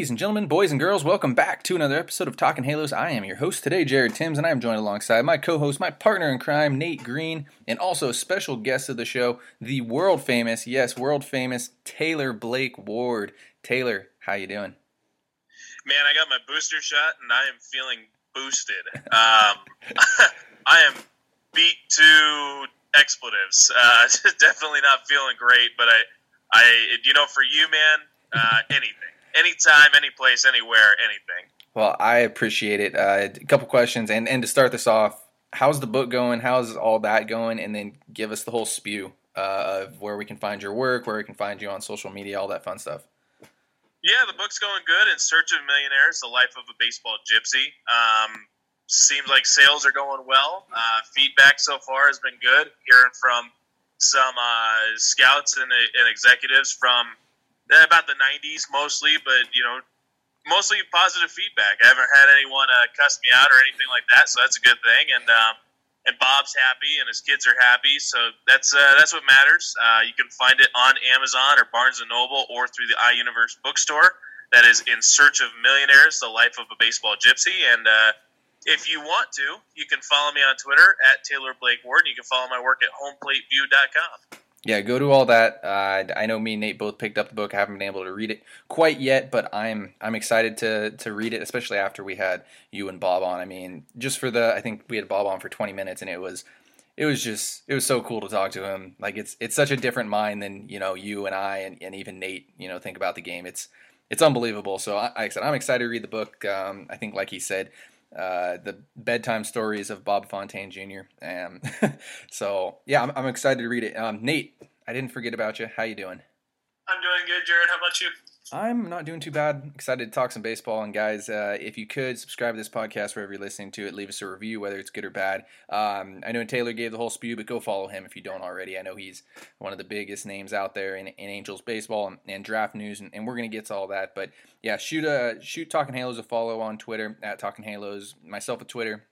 Ladies and gentlemen, boys and girls, welcome back to another episode of Talking Halos. I am your host today, Jared Timms, and I am joined alongside my co host, my partner in crime, Nate Green, and also special guest of the show, the world famous, yes, world famous Taylor Blake Ward. Taylor, how you doing? Man, I got my booster shot and I am feeling boosted. Um, I am beat to expletives. Uh, definitely not feeling great, but I, I, you know, for you, man, uh, anything anytime, any place, anywhere, anything. Well, I appreciate it. Uh, a couple questions, and and to start this off, how's the book going? How's all that going? And then give us the whole spew uh, of where we can find your work, where we can find you on social media, all that fun stuff. Yeah, the book's going good. In Search of Millionaires: The Life of a Baseball Gypsy. Um, seems like sales are going well. Uh, feedback so far has been good. Hearing from some uh, scouts and, and executives from about the 90s mostly, but you know, mostly positive feedback. I haven't had anyone uh, cuss me out or anything like that, so that's a good thing. And um, and Bob's happy, and his kids are happy, so that's uh, that's what matters. Uh, you can find it on Amazon or Barnes and Noble or through the iUniverse bookstore. That is in search of millionaires: the life of a baseball gypsy. And uh, if you want to, you can follow me on Twitter at Taylor Blake Ward. And you can follow my work at HomePlateView.com yeah, go to all that. Uh, I know me and Nate both picked up the book. I haven't been able to read it quite yet, but I'm I'm excited to to read it, especially after we had you and Bob on. I mean, just for the I think we had Bob on for 20 minutes, and it was it was just it was so cool to talk to him. Like it's it's such a different mind than you know you and I and, and even Nate. You know, think about the game. It's it's unbelievable. So like I said, I'm excited to read the book. Um, I think, like he said, uh, the bedtime stories of Bob Fontaine Jr. Um, so yeah, I'm, I'm, excited to read it. Um, Nate, I didn't forget about you. How you doing? I'm doing good, Jared. How about you? I'm not doing too bad. Excited to talk some baseball. And guys, uh, if you could subscribe to this podcast wherever you're listening to it, leave us a review, whether it's good or bad. Um, I know Taylor gave the whole spew, but go follow him if you don't already. I know he's one of the biggest names out there in, in Angels baseball and, and draft news, and, and we're gonna get to all that. But yeah, shoot a shoot Talking Halos a follow on Twitter at Talking Halos. Myself a Twitter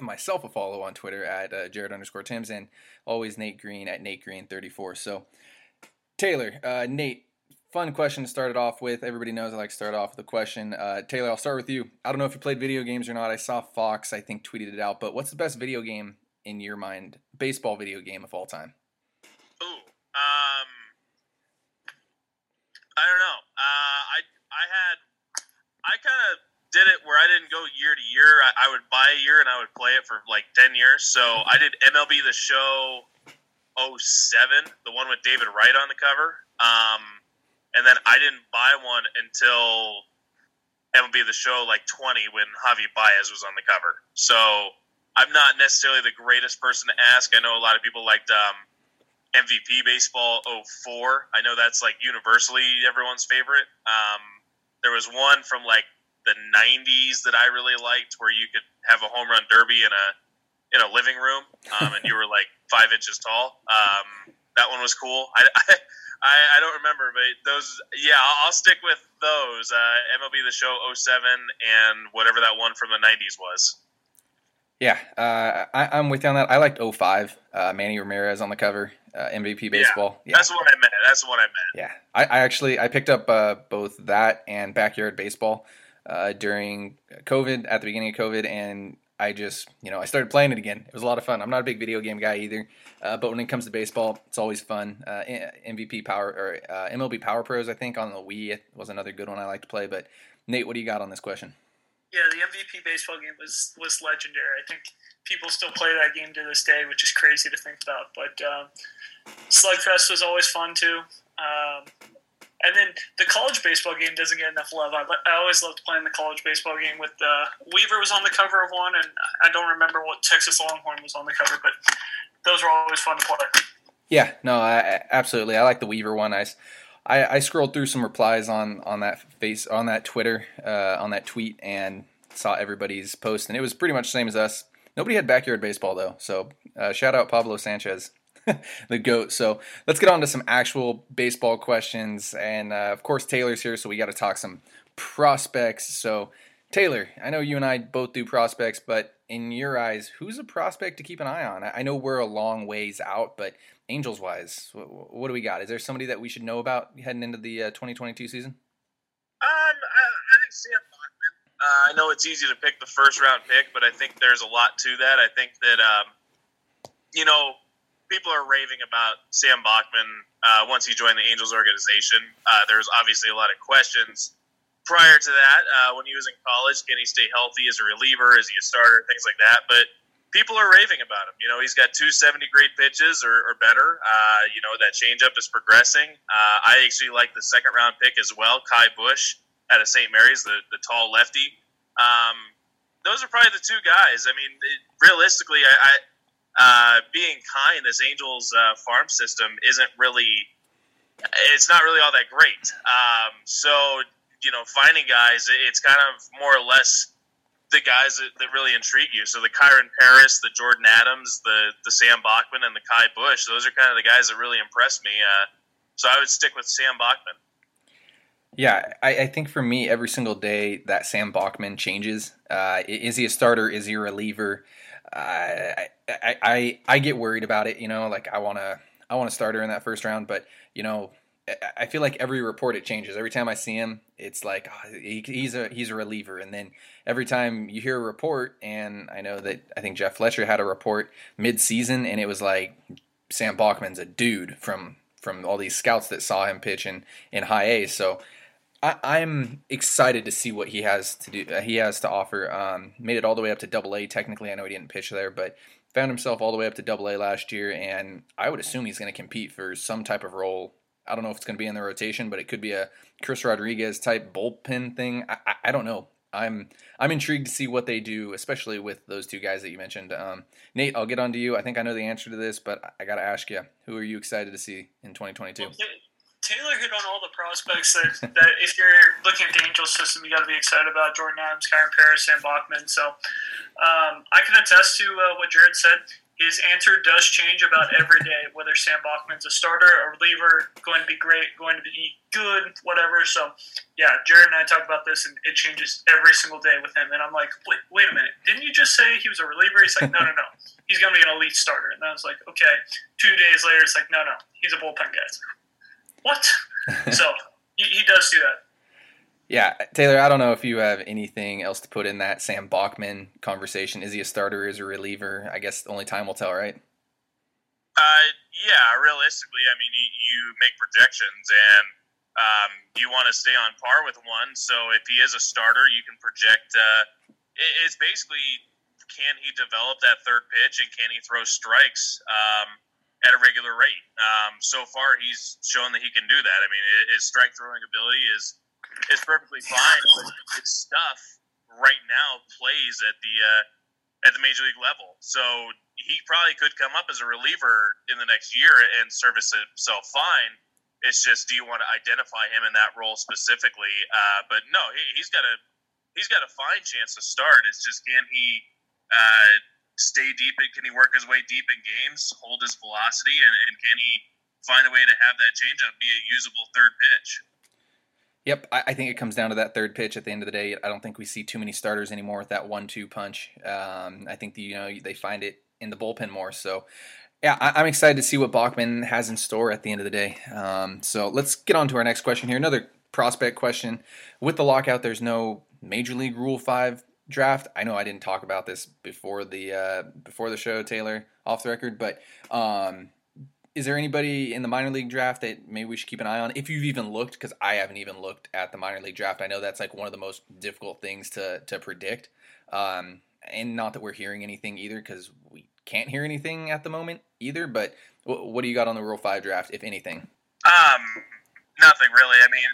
myself a follow on Twitter at uh, Jared underscore Timms and always Nate Green at Nate Green 34. So Taylor, uh, Nate, fun question to start it off with. Everybody knows I like to start off with a question. Uh, Taylor, I'll start with you. I don't know if you played video games or not. I saw Fox, I think, tweeted it out. But what's the best video game in your mind? Baseball video game of all time? Ooh, um, I don't know. Uh, I I had I kind of did it where I didn't go year to year. I, I would buy a year and I would play it for like ten years. So I did MLB the Show 07, the one with David Wright on the cover. Um, and then I didn't buy one until MLB the Show like 20 when Javi Baez was on the cover. So I'm not necessarily the greatest person to ask. I know a lot of people liked um, MVP Baseball 04. I know that's like universally everyone's favorite. Um, there was one from like the '90s that I really liked, where you could have a home run derby in a in a living room, um, and you were like five inches tall. Um, that one was cool. I, I, I, don't remember, but those, yeah, I'll, I'll stick with those. Uh, MLB The Show 07 and whatever that one from the 90s was. Yeah, uh, I, am with you on that. I liked 05, uh, Manny Ramirez on the cover, uh, MVP baseball. Yeah, yeah, that's what I meant. That's what I meant. Yeah, I, I actually I picked up uh, both that and backyard baseball uh, during COVID at the beginning of COVID, and I just you know I started playing it again. It was a lot of fun. I'm not a big video game guy either, uh, but when it comes to baseball, it's always fun. MVP Power or MLB Power Pros, I think on the Wii was another good one I like to play. But Nate, what do you got on this question? yeah, the MVP baseball game was was legendary. I think people still play that game to this day, which is crazy to think about. But um, Slugfest was always fun too. Um, and then the college baseball game doesn't get enough love. I, I always loved playing the college baseball game with uh, Weaver was on the cover of one, and I don't remember what Texas Longhorn was on the cover, but those were always fun to play. Yeah, no, I, absolutely. I like the Weaver one. I, I, I scrolled through some replies on on that face on that Twitter uh, on that tweet and saw everybody's post, and it was pretty much the same as us. Nobody had backyard baseball though, so uh, shout out Pablo Sanchez, the goat. So let's get on to some actual baseball questions, and uh, of course Taylor's here, so we got to talk some prospects. So Taylor, I know you and I both do prospects, but in your eyes, who's a prospect to keep an eye on? I know we're a long ways out, but Angels wise, what, what, do we got? Is there somebody that we should know about heading into the uh, 2022 season? Um, I, I think Sam Bachman. Uh, I know it's easy to pick the first round pick, but I think there's a lot to that. I think that um, you know people are raving about Sam Bachman uh, once he joined the Angels organization. Uh, there's obviously a lot of questions prior to that uh, when he was in college. Can he stay healthy as a reliever? Is he a starter? Things like that. But people are raving about him. You know, he's got 270 great pitches or, or better. Uh, you know, that changeup is progressing. Uh, I actually like the second round pick as well, Ky Bush out of St. Mary's, the, the tall lefty. Um, those are probably the two guys. I mean, it, realistically, I, I uh, being kind, this Angels uh, farm system isn't really, it's not really all that great. Um, so, you know, finding guys, it's kind of more or less the guys that, that really intrigue you. So the Kyren Paris, the Jordan Adams, the the Sam Bachman, and the Ky Bush. Those are kind of the guys that really impressed me. Uh, so I would stick with Sam Bachman. Yeah, I, I, think for me, every single day that Sam Bachman changes. Uh, is he a starter? Is he a reliever? I, I, I get worried about it. You know, like I want to I want to start her in that first round, but you know I feel like every report it changes. Every time I see him, it's like oh, he, he's a he's a reliever, and then every time you hear a report, and I know that I think Jeff Fletcher had a report mid-season, and it was like Sam Bachman's a dude from from all these scouts that saw him pitch in in high A. So I, am excited to see what he has to do. Uh, he has to offer. Um, made it all the way up to Double A. Technically, I know he didn't pitch there, but found himself all the way up to Double A last year, and I would assume he's going to compete for some type of role I don't know if it's going to be in the rotation, but it could be a Chris Rodriguez type bullpen thing. I, I, I, don't know. I'm I'm intrigued to see what they do, especially with those two guys that you mentioned. Um, Nate, I'll get on to you. I think I know the answer to this, but I got to ask you: Who are you excited to see in 2022? Taylor hit on all the prospects that, that if you're looking at the Angels system, you got to be excited about Jordan Adams, Kyren Paris, Sam Bachman. So um, I can attest to uh, what Jared said his answer does change about every day, whether Sam Bachman's a starter, a reliever, going to be great, going to be good, whatever. So, yeah, Jared and I talk about this, and it changes every single day with him. And I'm like, wait, wait a minute, didn't you just say he was a reliever? He's like, no, no, no, he's going to be an elite starter. And I was like, okay. Two days later, it's like, no, no, he's a bullpen guy. What? so he, he does do that. Yeah, Taylor, I don't know if you have anything else to put in that Sam Bachman conversation. Is he a starter? Is a reliever? I guess only time will tell, right? Uh, yeah, realistically, I mean, you, you make projections and um, you want to stay on par with one. So if he is a starter, you can project. Uh, it's basically can he develop that third pitch and can he throw strikes um, at a regular rate? Um, so far, he's shown that he can do that. I mean, his strike throwing ability is is perfectly fine. But his stuff right now plays at the uh, at the major league level, so he probably could come up as a reliever in the next year and service himself fine. It's just, do you want to identify him in that role specifically? Uh, but no, he, has got a he's got a fine chance to start. It's just can he uh, stay deep? And can he work his way deep in games, hold his velocity, and, and can he find a way to have that changeup be a usable third pitch? Yep, I, I, think it comes down to that third pitch. At the end of the day, I don't think we see too many starters anymore with that one-two punch. Um, I think the, you know they find it in the bullpen more. So, yeah, I, am excited to see what Bachman has in store at the end of the day. Um, so let's get on to our next question here. Another prospect question. With the lockout, there's no Major League Rule Five draft. I know I didn't talk about this before the uh, before the show, Taylor, off the record, but um, is there anybody in the minor league draft that maybe we should keep an eye on? If you've even looked because i haven't even looked at the minor league draft i know that's like one of the most difficult things to to predict. Um, and not that we're hearing anything either because we can't hear anything at the moment either but what, what do you got on the rule 5 draft if anything? Um nothing really. I mean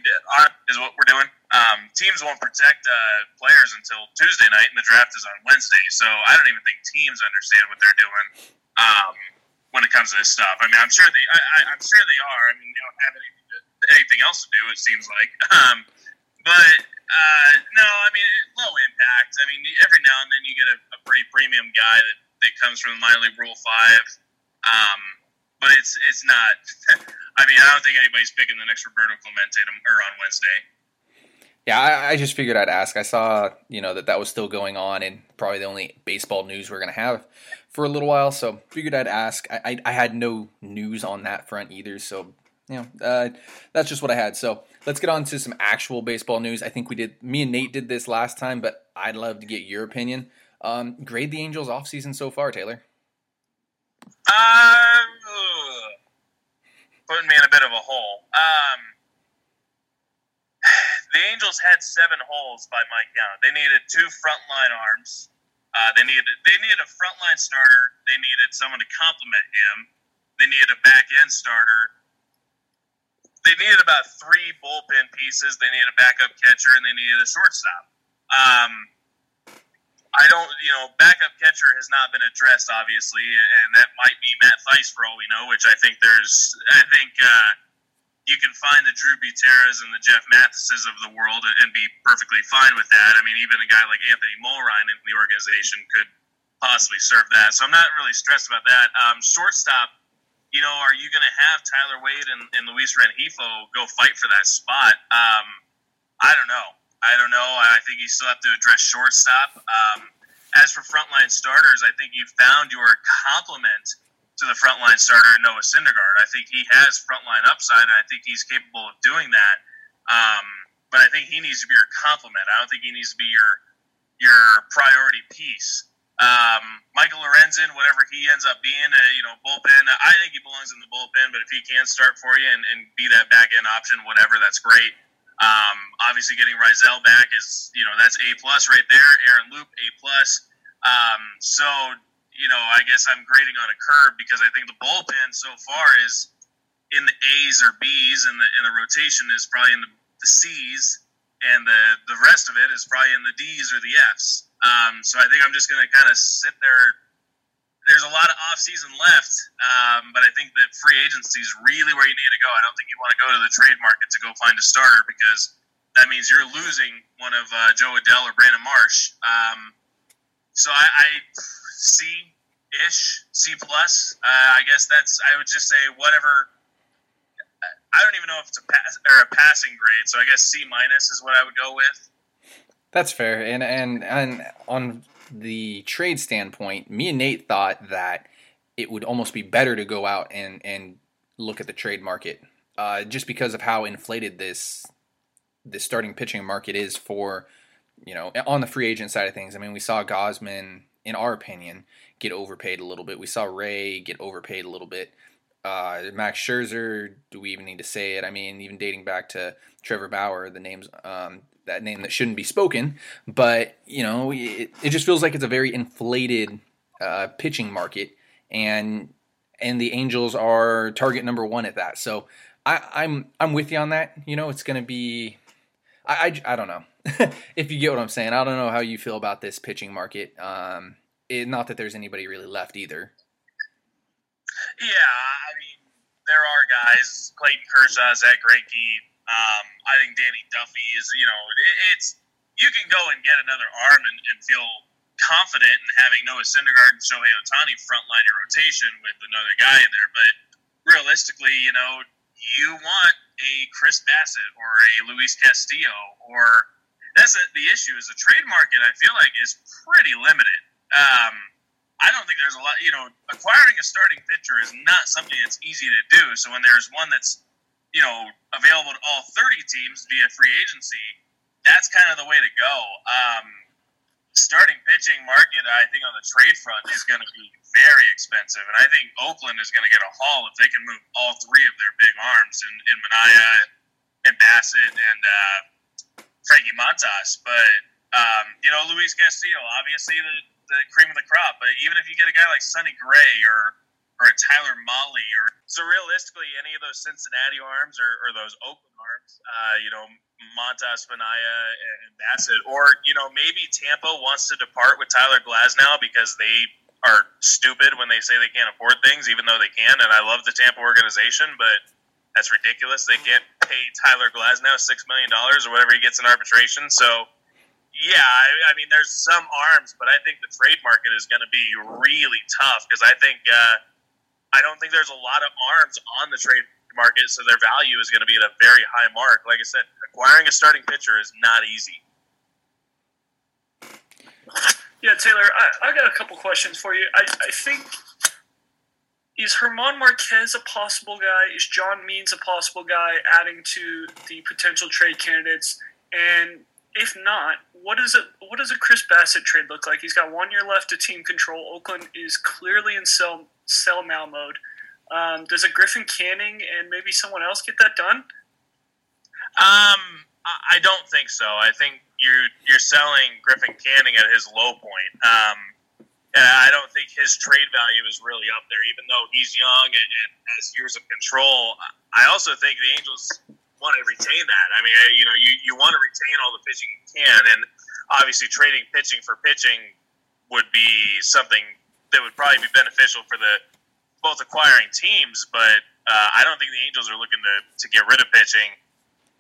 is what we're doing um, teams won't protect uh, players until tuesday night and the draft is on wednesday so i don't even think teams understand what they're doing um, when it comes to this stuff. I mean, I'm sure they, I, am sure they are. I mean, they don't have anything, to, anything else to do. It seems like, um, but uh, no, I mean, low impact. I mean, every now and then you get a, a pretty premium guy that, that comes from the minor league Rule Five, um, but it's it's not. I mean, I don't think anybody's picking the next Roberto Clemente or on Wednesday. Yeah, I, I, just figured I'd ask. I saw, you know, that that was still going on, and probably the only baseball news we're gonna have for a little while. So figured I'd ask. I, I, I had no news on that front either, so you know, uh, that's just what I had. So let's get on to some actual baseball news. I think we did. Me and Nate did this last time, but I'd love to get your opinion. Um, grade the Angels off season so far, Taylor. Um, putting me in a bit of a hole. Um the Angels had seven holes by my count. They needed two frontline arms. Uh, they needed they needed a frontline starter. They needed someone to complement him. They needed a back end starter. They needed about three bullpen pieces. They needed a backup catcher, and they needed a shortstop. Um, I don't, you know, backup catcher has not been addressed, obviously, and that might be Matt Thaiss for all we know. Which I think there's, I think. Uh, you can find the Drew Buteras and the Jeff Mathises of the world and be perfectly fine with that. I mean, even a guy like Anthony Mulrine in the organization could possibly serve that. So I'm not really stressed about that. Um, shortstop, you know, are you going to have Tyler Wade and, and Luis Rengifo go fight for that spot? Um, I don't know. I don't know. I think you still have to address shortstop. Um, as for frontline starters, I think you found your complement to the frontline starter Noah Syndergaard. I think he has frontline upside, and I think he's capable of doing that. Um, but I think he needs to be your complement. I don't think he needs to be your your priority piece. Um, Michael Lorenzen, whatever he ends up being, uh, you know, bullpen. I think he belongs in the bullpen, but if he can start for you and, and be that back end option, whatever, that's great. Um, obviously, getting Raisel back is, you know, that's a plus right there. Aaron Loup, a plus. Um, so you know, I guess I'm grading on a curve because I think the bullpen so far is in the A's or B's, and the and the rotation is probably in the, the C's, and the the rest of it is probably in the D's or the F's. Um, so I think I'm just going to kind of sit there. There's a lot of off season left, um, but I think that free agency is really where you need to go. I don't think you want to go to the trade market to go find a starter because that means you're losing one of uh, Jo Adell or Brandon Marsh. Um, so I, I C ish, C plus. Uh, I guess that's. I would just say whatever. I don't even know if it's a pass or a passing grade, so I guess C minus is what I would go with. That's fair, and and and on the trade standpoint, me and Nate thought that it would almost be better to go out and and look at the trade market, uh, just because of how inflated this the starting pitching market is for you know on the free agent side of things. I mean, we saw Gausman in our opinion, get overpaid a little bit. We saw Ray get overpaid a little bit. Uh, Max Scherzer, do we even need to say it? I mean, even dating back to Trevor Bauer, the names um, that name that shouldn't be spoken, but you know, it, it just feels like it's a very inflated uh, pitching market, and and the Angels are target number one at that. So I, I'm I'm with you on that. You know, it's going to be, I, I I don't know. if you get what I'm saying. I don't know how you feel about this pitching market. Um, it, not that there's anybody really left either. Yeah, I mean, there are guys. Clayton Kershaw, Zack Greinke. Um, I think Danny Duffy is. You know, it, it's you can go and get another arm and, and feel confident in having Noah Syndergaard and Shohei Ohtani frontline your rotation with another guy in there. But realistically, you know, you want a Chris Bassitt or a Luis Castillo or that's a, the issue is the trade market. I feel like is pretty limited. Um, I don't think there's a lot. You know, acquiring a starting pitcher is not something that's easy to do. So when there's one that's you know available to all 30 teams via free agency, that's kind of the way to go. Um, starting pitching market, I think on the trade front is going to be very expensive, and I think Oakland is going to get a haul if they can move all three of their big arms in, in Manaea and Bassitt and uh, Frankie Montas. But um, you know, Luis Castillo, obviously the, the cream of the crop. But even if you get a guy like Sonny Gray or or a Tyler Mahle, or so realistically, any of those Cincinnati arms or, or those Oakland arms, uh, you know, Montas, Manaea, and Bassitt, or you know, maybe Tampa wants to depart with Tyler Glasnow because they are stupid when they say they can't afford things, even though they can. And I love the Tampa organization, but that's ridiculous. They can't pay Tyler Glasnow six million dollars or whatever he gets in arbitration. So. Yeah, I, I mean, there's some arms, but I think the trade market is going to be really tough because I think uh, I don't think there's a lot of arms on the trade market, so their value is going to be at a very high mark. Like I said, acquiring a starting pitcher is not easy. Yeah, Taylor, I, I got a couple questions for you. I, I think is German Marquez a possible guy? Is John Means a possible guy adding to the potential trade candidates? And if not, what does it what does a Chris Bassitt trade look like? He's got one year left to team control. Oakland is clearly in sell sell now mode. Um, does a Griffin Canning and maybe someone else get that done? Um, I don't think so. I think you're you're selling Griffin Canning at his low point. Um, and I don't think his trade value is really up there, even though he's young and, and has years of control. I also think the Angels want to retain that. I mean, you know, you, you want to retain all the pitching you can, and obviously trading pitching for pitching would be something that would probably be beneficial for the both acquiring teams, but uh, I don't think the Angels are looking to, to get rid of pitching.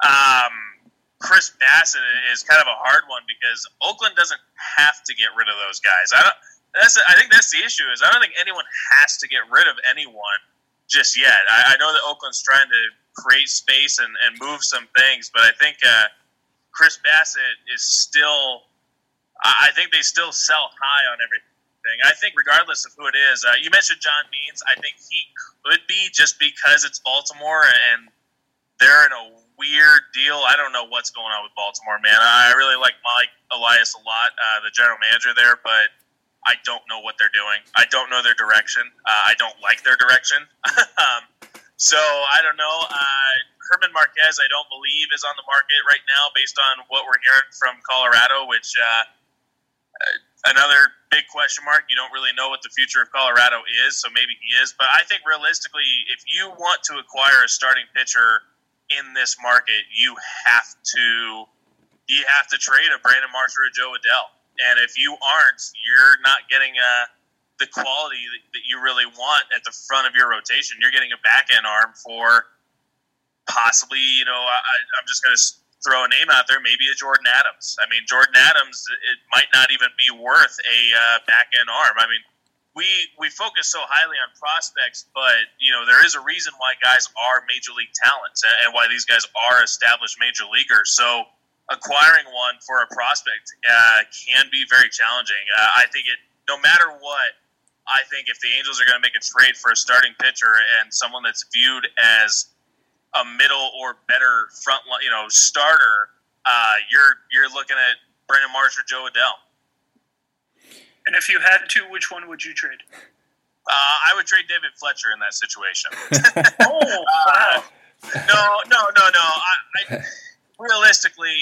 Um, Chris Bassitt is kind of a hard one because Oakland doesn't have to get rid of those guys. I don't. That's. I think that's the issue. Is I don't think anyone has to get rid of anyone just yet. I, I know that Oakland's trying to create space and, and move some things, but I think uh, Chris Bassitt is still. I, I think they still sell high on everything thing. I think, regardless of who it is, uh, you mentioned John Means. I think he could be just because it's Baltimore and they're in a weird deal. I don't know what's going on with Baltimore, man. I really like Mike Elias a lot, uh, the general manager there, but I don't know what they're doing. I don't know their direction. Uh, I don't like their direction. um, so I don't know. Uh, German Marquez, I don't believe, is on the market right now based on what we're hearing from Colorado, which uh, another big question mark. You don't really know what the future of Colorado is, so maybe he is. But I think realistically, if you want to acquire a starting pitcher in this market, you have to you have to trade a Brandon Marsh or a Jo Adell. And if you aren't, you're not getting a, uh, the quality that you really want at the front of your rotation. You're getting a back end arm for possibly, you know, I, I'm just going to throw a name out there, maybe a Jordan Adams. I mean, Jordan Adams, it might not even be worth a uh, back end arm. I mean, we we focus so highly on prospects, but you know there is a reason why guys are major league talents and why these guys are established major leaguers. So acquiring one for a prospect uh, can be very challenging. Uh, I think it, no matter what, I think if the Angels are going to make a trade for a starting pitcher and someone that's viewed as a middle or better front, line you know, starter, uh, you're you're looking at Brandon Marsh or Jo Adell. And if you had to, which one would you trade? Uh, I would trade David Fletcher in that situation. oh wow! no, no, no, no. I, I realistically,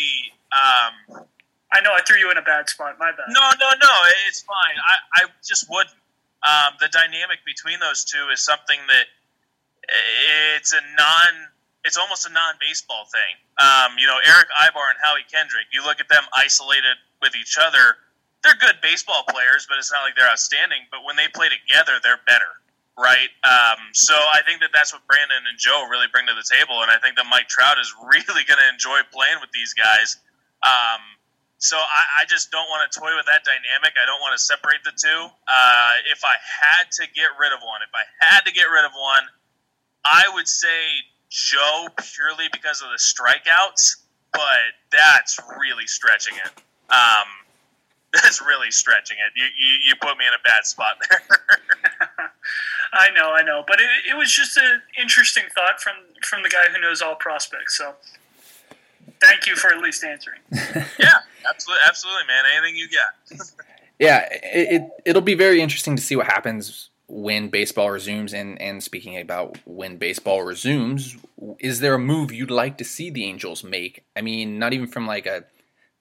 um, I know I threw you in a bad spot. My bad. No, no, no. It's fine. I, I just wouldn't. Um, the dynamic between those two is something that it's a non it's almost a non-baseball thing. Um, you know, Erick Aybar and Howie Kendrick. You look at them isolated with each other. They're good baseball players, but it's not like they're outstanding. But when they play together, they're better, right? Um, so I think that that's what Brandon and Jo really bring to the table, and I think that Mike Trout is really going to enjoy playing with these guys. Um, so I, I, just don't want to toy with that dynamic. I don't want to separate the two. Uh, if I had to get rid of one, if I had to get rid of one, I would say Jo purely because of the strikeouts, but that's really stretching it. Um, that's really stretching it. You, you, you put me in a bad spot there. I know, I know, but it, it was just an interesting thought from from the guy who knows all prospects. So, thank you for at least answering. yeah, absolutely, absolutely, man. Anything you got. yeah, it, it it'll be very interesting to see what happens when baseball resumes. And and speaking about when baseball resumes, is there a move you'd like to see the Angels make? I mean, not even from like a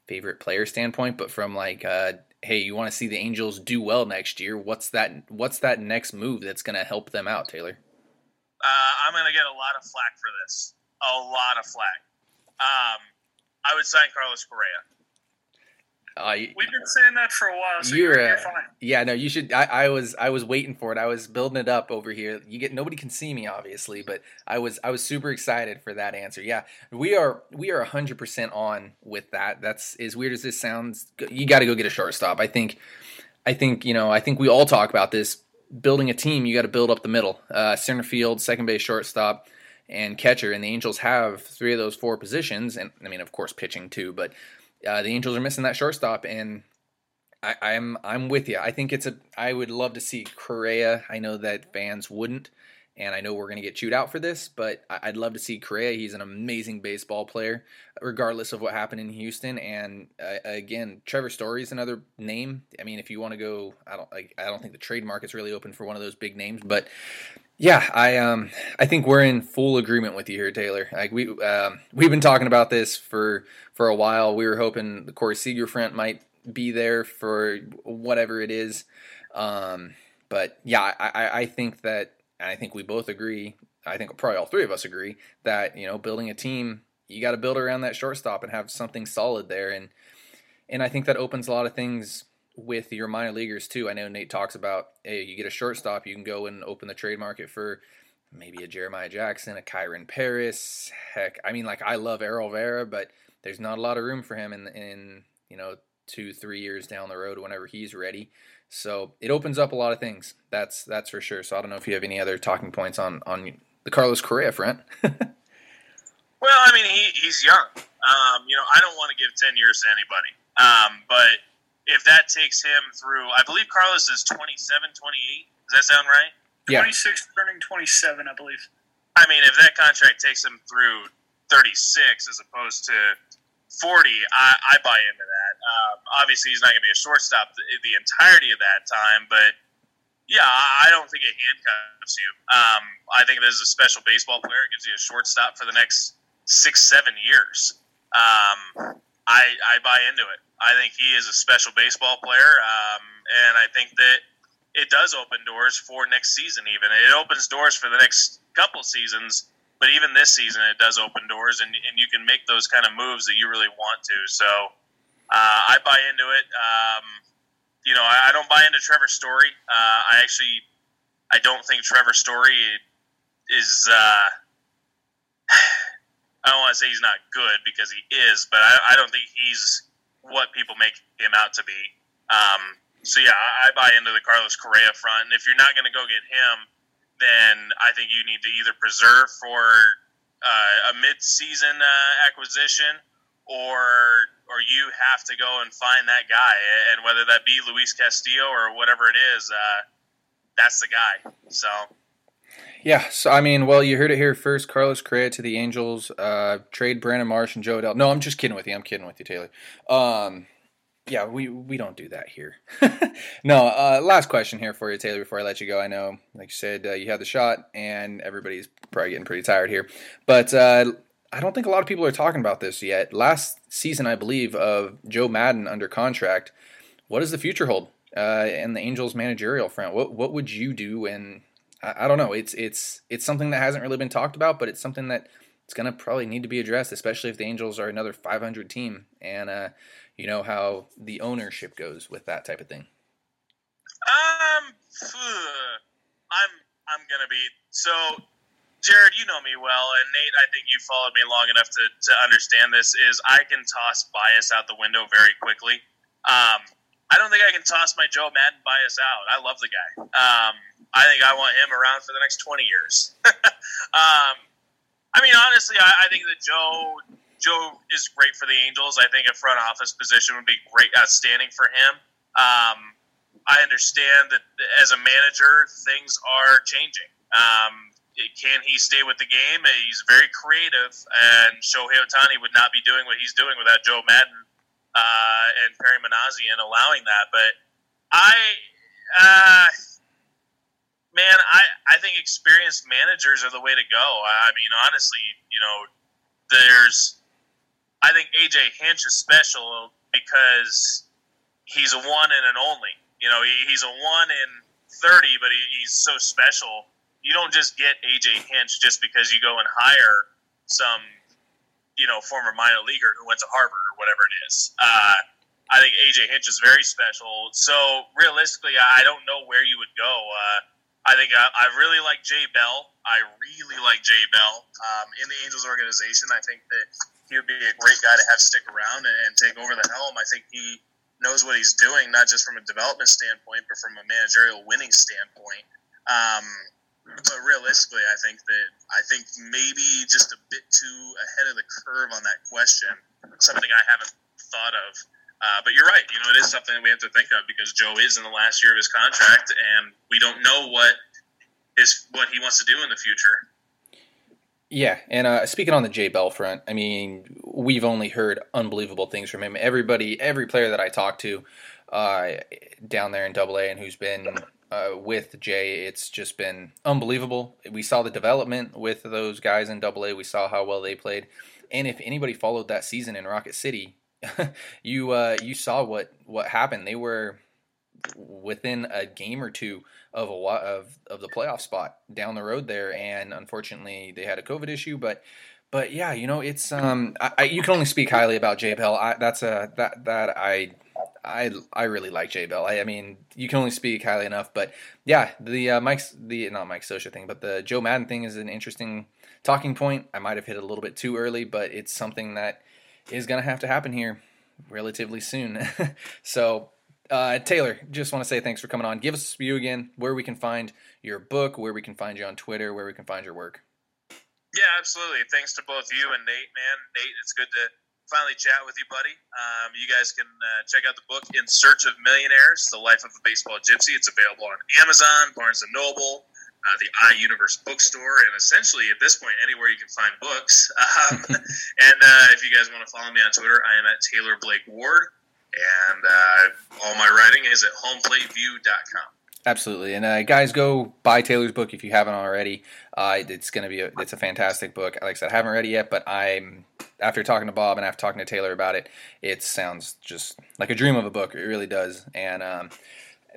favorite player standpoint, but from like, uh, hey, you want to see the Angels do well next year? What's that? What's that next move that's going to help them out, Taylor? Uh, I'm going to get a lot of flack for this. A lot of flack. Um, I would sign Carlos Correa. Uh, We've been saying that for a while. So you're, you're, fine. Yeah, no, you should. I, I, was I was waiting for it. I was building it up over here. You get nobody can see me obviously, but I was I was super excited for that answer. Yeah, we are we are hundred percent on with that. That's as weird as this sounds. You got to go get a shortstop. I think. I think you know. I think we all talk about this. Building a team, you got to build up the middle, uh, center field, second base, shortstop and catcher, and the Angels have three of those four positions, and I mean, of course, pitching too. But uh, the Angels are missing that shortstop, and I, I'm I'm with you. I think it's a. I would love to see Correa. I know that fans wouldn't, and I know we're going to get chewed out for this, but I'd love to see Correa. He's an amazing baseball player, regardless of what happened in Houston. And uh, again, Trevor Story is another name. I mean, if you want to go, I don't like. I don't think the trade market's really open for one of those big names, but yeah, I um I think we're in full agreement with you here, Taylor. Like we um, we've been talking about this for for a while. We were hoping the Corey Seager front might be there for whatever it is. Um, but yeah, I, I think that I think we both agree. I think probably all three of us agree that you know building a team, you got to build around that shortstop and have something solid there. And and I think that opens a lot of things with your minor leaguers too. I know Nate talks about hey, you get a shortstop, you can go and open the trade market for maybe a Jeremiah Jackson, a Kyren Paris. Heck, I mean, like I love Arol Vera, but there's not a lot of room for him in in you know two three years down the road whenever he's ready. So it opens up a lot of things. That's that's for sure. So I don't know if you have any other talking points on on the Carlos Correa front. well, I mean, he, he's young. Um, you know, I don't want to give ten years to anybody. Um, but if that takes him through, I believe Carlos is 27, 28. Does that sound right? Yeah. 26 turning 27, I believe. I mean, if that contract takes him through 36 as opposed to 40, I, I buy into that. Um, obviously, he's not going to be a shortstop the, the, entirety of that time, but yeah, I don't think it handcuffs you. Um, I think this is a special baseball player. It gives you a shortstop for the next six, seven years. Um, I, I buy into it. I think he is a special baseball player, um, and I think that it does open doors for next season. Even it opens doors for the next couple seasons, but even this season, it does open doors, and, and you can make those kind of moves that you really want to. So uh, I buy into it. Um, you know, I, I, don't buy into Trevor Story. Uh, I actually, I don't think Trevor Story is. Uh, I don't want to say he's not good because he is, but I, I don't think he's what people make him out to be. Um, so yeah, I, I buy into the Carlos Correa front, and if you're not going to go get him, then I think you need to either preserve for uh, a mid-season uh, acquisition, or or you have to go and find that guy, and whether that be Luis Castillo or whatever it is, uh, that's the guy. So. Yeah, so I mean, well, you heard it here first. Carlos Correa to the Angels. Uh, trade Brandon Marsh and Jo Adell. No, I'm just kidding with you. I'm kidding with you, Taylor. Um, yeah, we we don't do that here. no, uh, last question here for you, Taylor. Before I let you go, I know, like you said, uh, you had the shot, and everybody's probably getting pretty tired here. But uh, I don't think a lot of people are talking about this yet. Last season, I believe, of Joe Maddon under contract. What does the future hold? Uh, the Angels managerial front. What what would you do and I, I don't know. It's it's it's something that hasn't really been talked about, but it's something that it's gonna probably need to be addressed, especially if the Angels are another 500 team, and uh, you know how the ownership goes with that type of thing. Um, I'm I'm gonna be so Jared, you know me well, and Nate, I think you followed me long enough to, to understand this. Is I can toss bias out the window very quickly. Um, I don't think I can toss my Joe Maddon bias out. I love the guy. Um, I think I want him around for the next twenty years. um, I mean, honestly, I, I, think that Joe Joe is great for the Angels. I think a front office position would be great, outstanding for him. Um, I understand that as a manager, things are changing. Um, can he stay with the game? He's very creative, and Shohei Ohtani would not be doing what he's doing without Joe Maddon uh, and Perry Minasian allowing that. But I, uh, man, I, I think experienced managers are the way to go. I mean, honestly, you know, there's, I think AJ Hinch is special because he's a one and an only. You know, he, he's a one in 30, but he, he's so special you don't just get AJ Hinch just because you go and hire some, you know, former minor leaguer who went to Harvard whatever it is. Uh, I think AJ Hinch is very special. So realistically, I don't know where you would go. Uh, I think I, I, really like Jay Bell. I really like Jay Bell um, in the Angels organization. I think that he would be a great guy to have stick around and, and take over the helm. I think he knows what he's doing, not just from a development standpoint, but from a managerial winning standpoint. Um, but realistically, I think that I think maybe just a bit too ahead of the curve on that question. Something I haven't thought of. Uh, but you're right. You know, it is something we have to think of because Joe is in the last year of his contract, and we don't know what is what he wants to do in the future. Yeah, and uh, speaking on the Jay Bell front, I mean, we've only heard unbelievable things from him. Everybody, every player that I talked to uh, down there in Double A, and who's been uh, with Jay, it's just been unbelievable. We saw the development with those guys in Double A. We saw how well they played, and if anybody followed that season in Rocket City, you uh, you saw what what happened. They were within a game or two of a of of the playoff spot down the road there, and unfortunately they had a COVID issue, but. But yeah, you know it's um I, I, you can only speak highly about Jay Bell. I, that's a that that I I I really like Jay Bell. I, I, mean, you can only speak highly enough, but yeah, the uh, Mike's the not Mike Scioscia thing, but the Joe Maddon thing is an interesting talking point. I might have hit it a little bit too early, but it's something that is going to have to happen here relatively soon. so, uh, Taylor, just want to say thanks for coming on. Give us view again where we can find your book, where we can find you on Twitter, where we can find your work. Yeah, absolutely. Thanks to both you and Nate, man. Nate, it's good to finally chat with you, buddy. Um, you guys can uh, check out the book In Search of Millionaires: The Life of a Baseball Gypsy. It's available on Amazon, Barnes and Noble, uh, the iUniverse bookstore, and essentially at this point anywhere you can find books. Um, and uh, if you guys want to follow me on Twitter, I am at Taylor Blake Ward, and uh, all my writing is at homeplateview.com. Absolutely, and uh, guys, go buy Taylor's book if you haven't already. Uh, it's going to be a, it's a fantastic book. Like I said, I haven't read it yet, but I'm after talking to Bob and after talking to Taylor about it, it sounds just like a dream of a book. It really does, and um,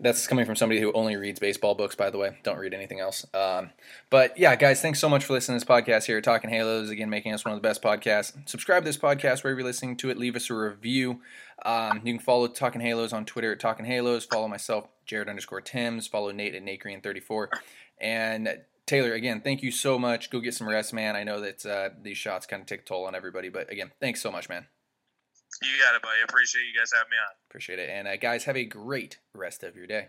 that's coming from somebody who only reads baseball books. By the way, don't read anything else. Um, but yeah, guys, thanks so much for listening to this podcast here, Talking Halos. Again, making us one of the best podcasts. Subscribe to this podcast wherever you're listening to it. Leave us a review. Um, you can follow Talking Halos on Twitter at Talking Halos. Follow myself, Jared underscore Timms. Follow Nate at Nate Green 34. And Taylor, again, thank you so much. Go get some rest, man. I know that uh, these shots kind of take a toll on everybody, but again, thanks so much, man. You got it, buddy. Appreciate you guys having me on. Appreciate it. And uh, guys, have a great rest of your day.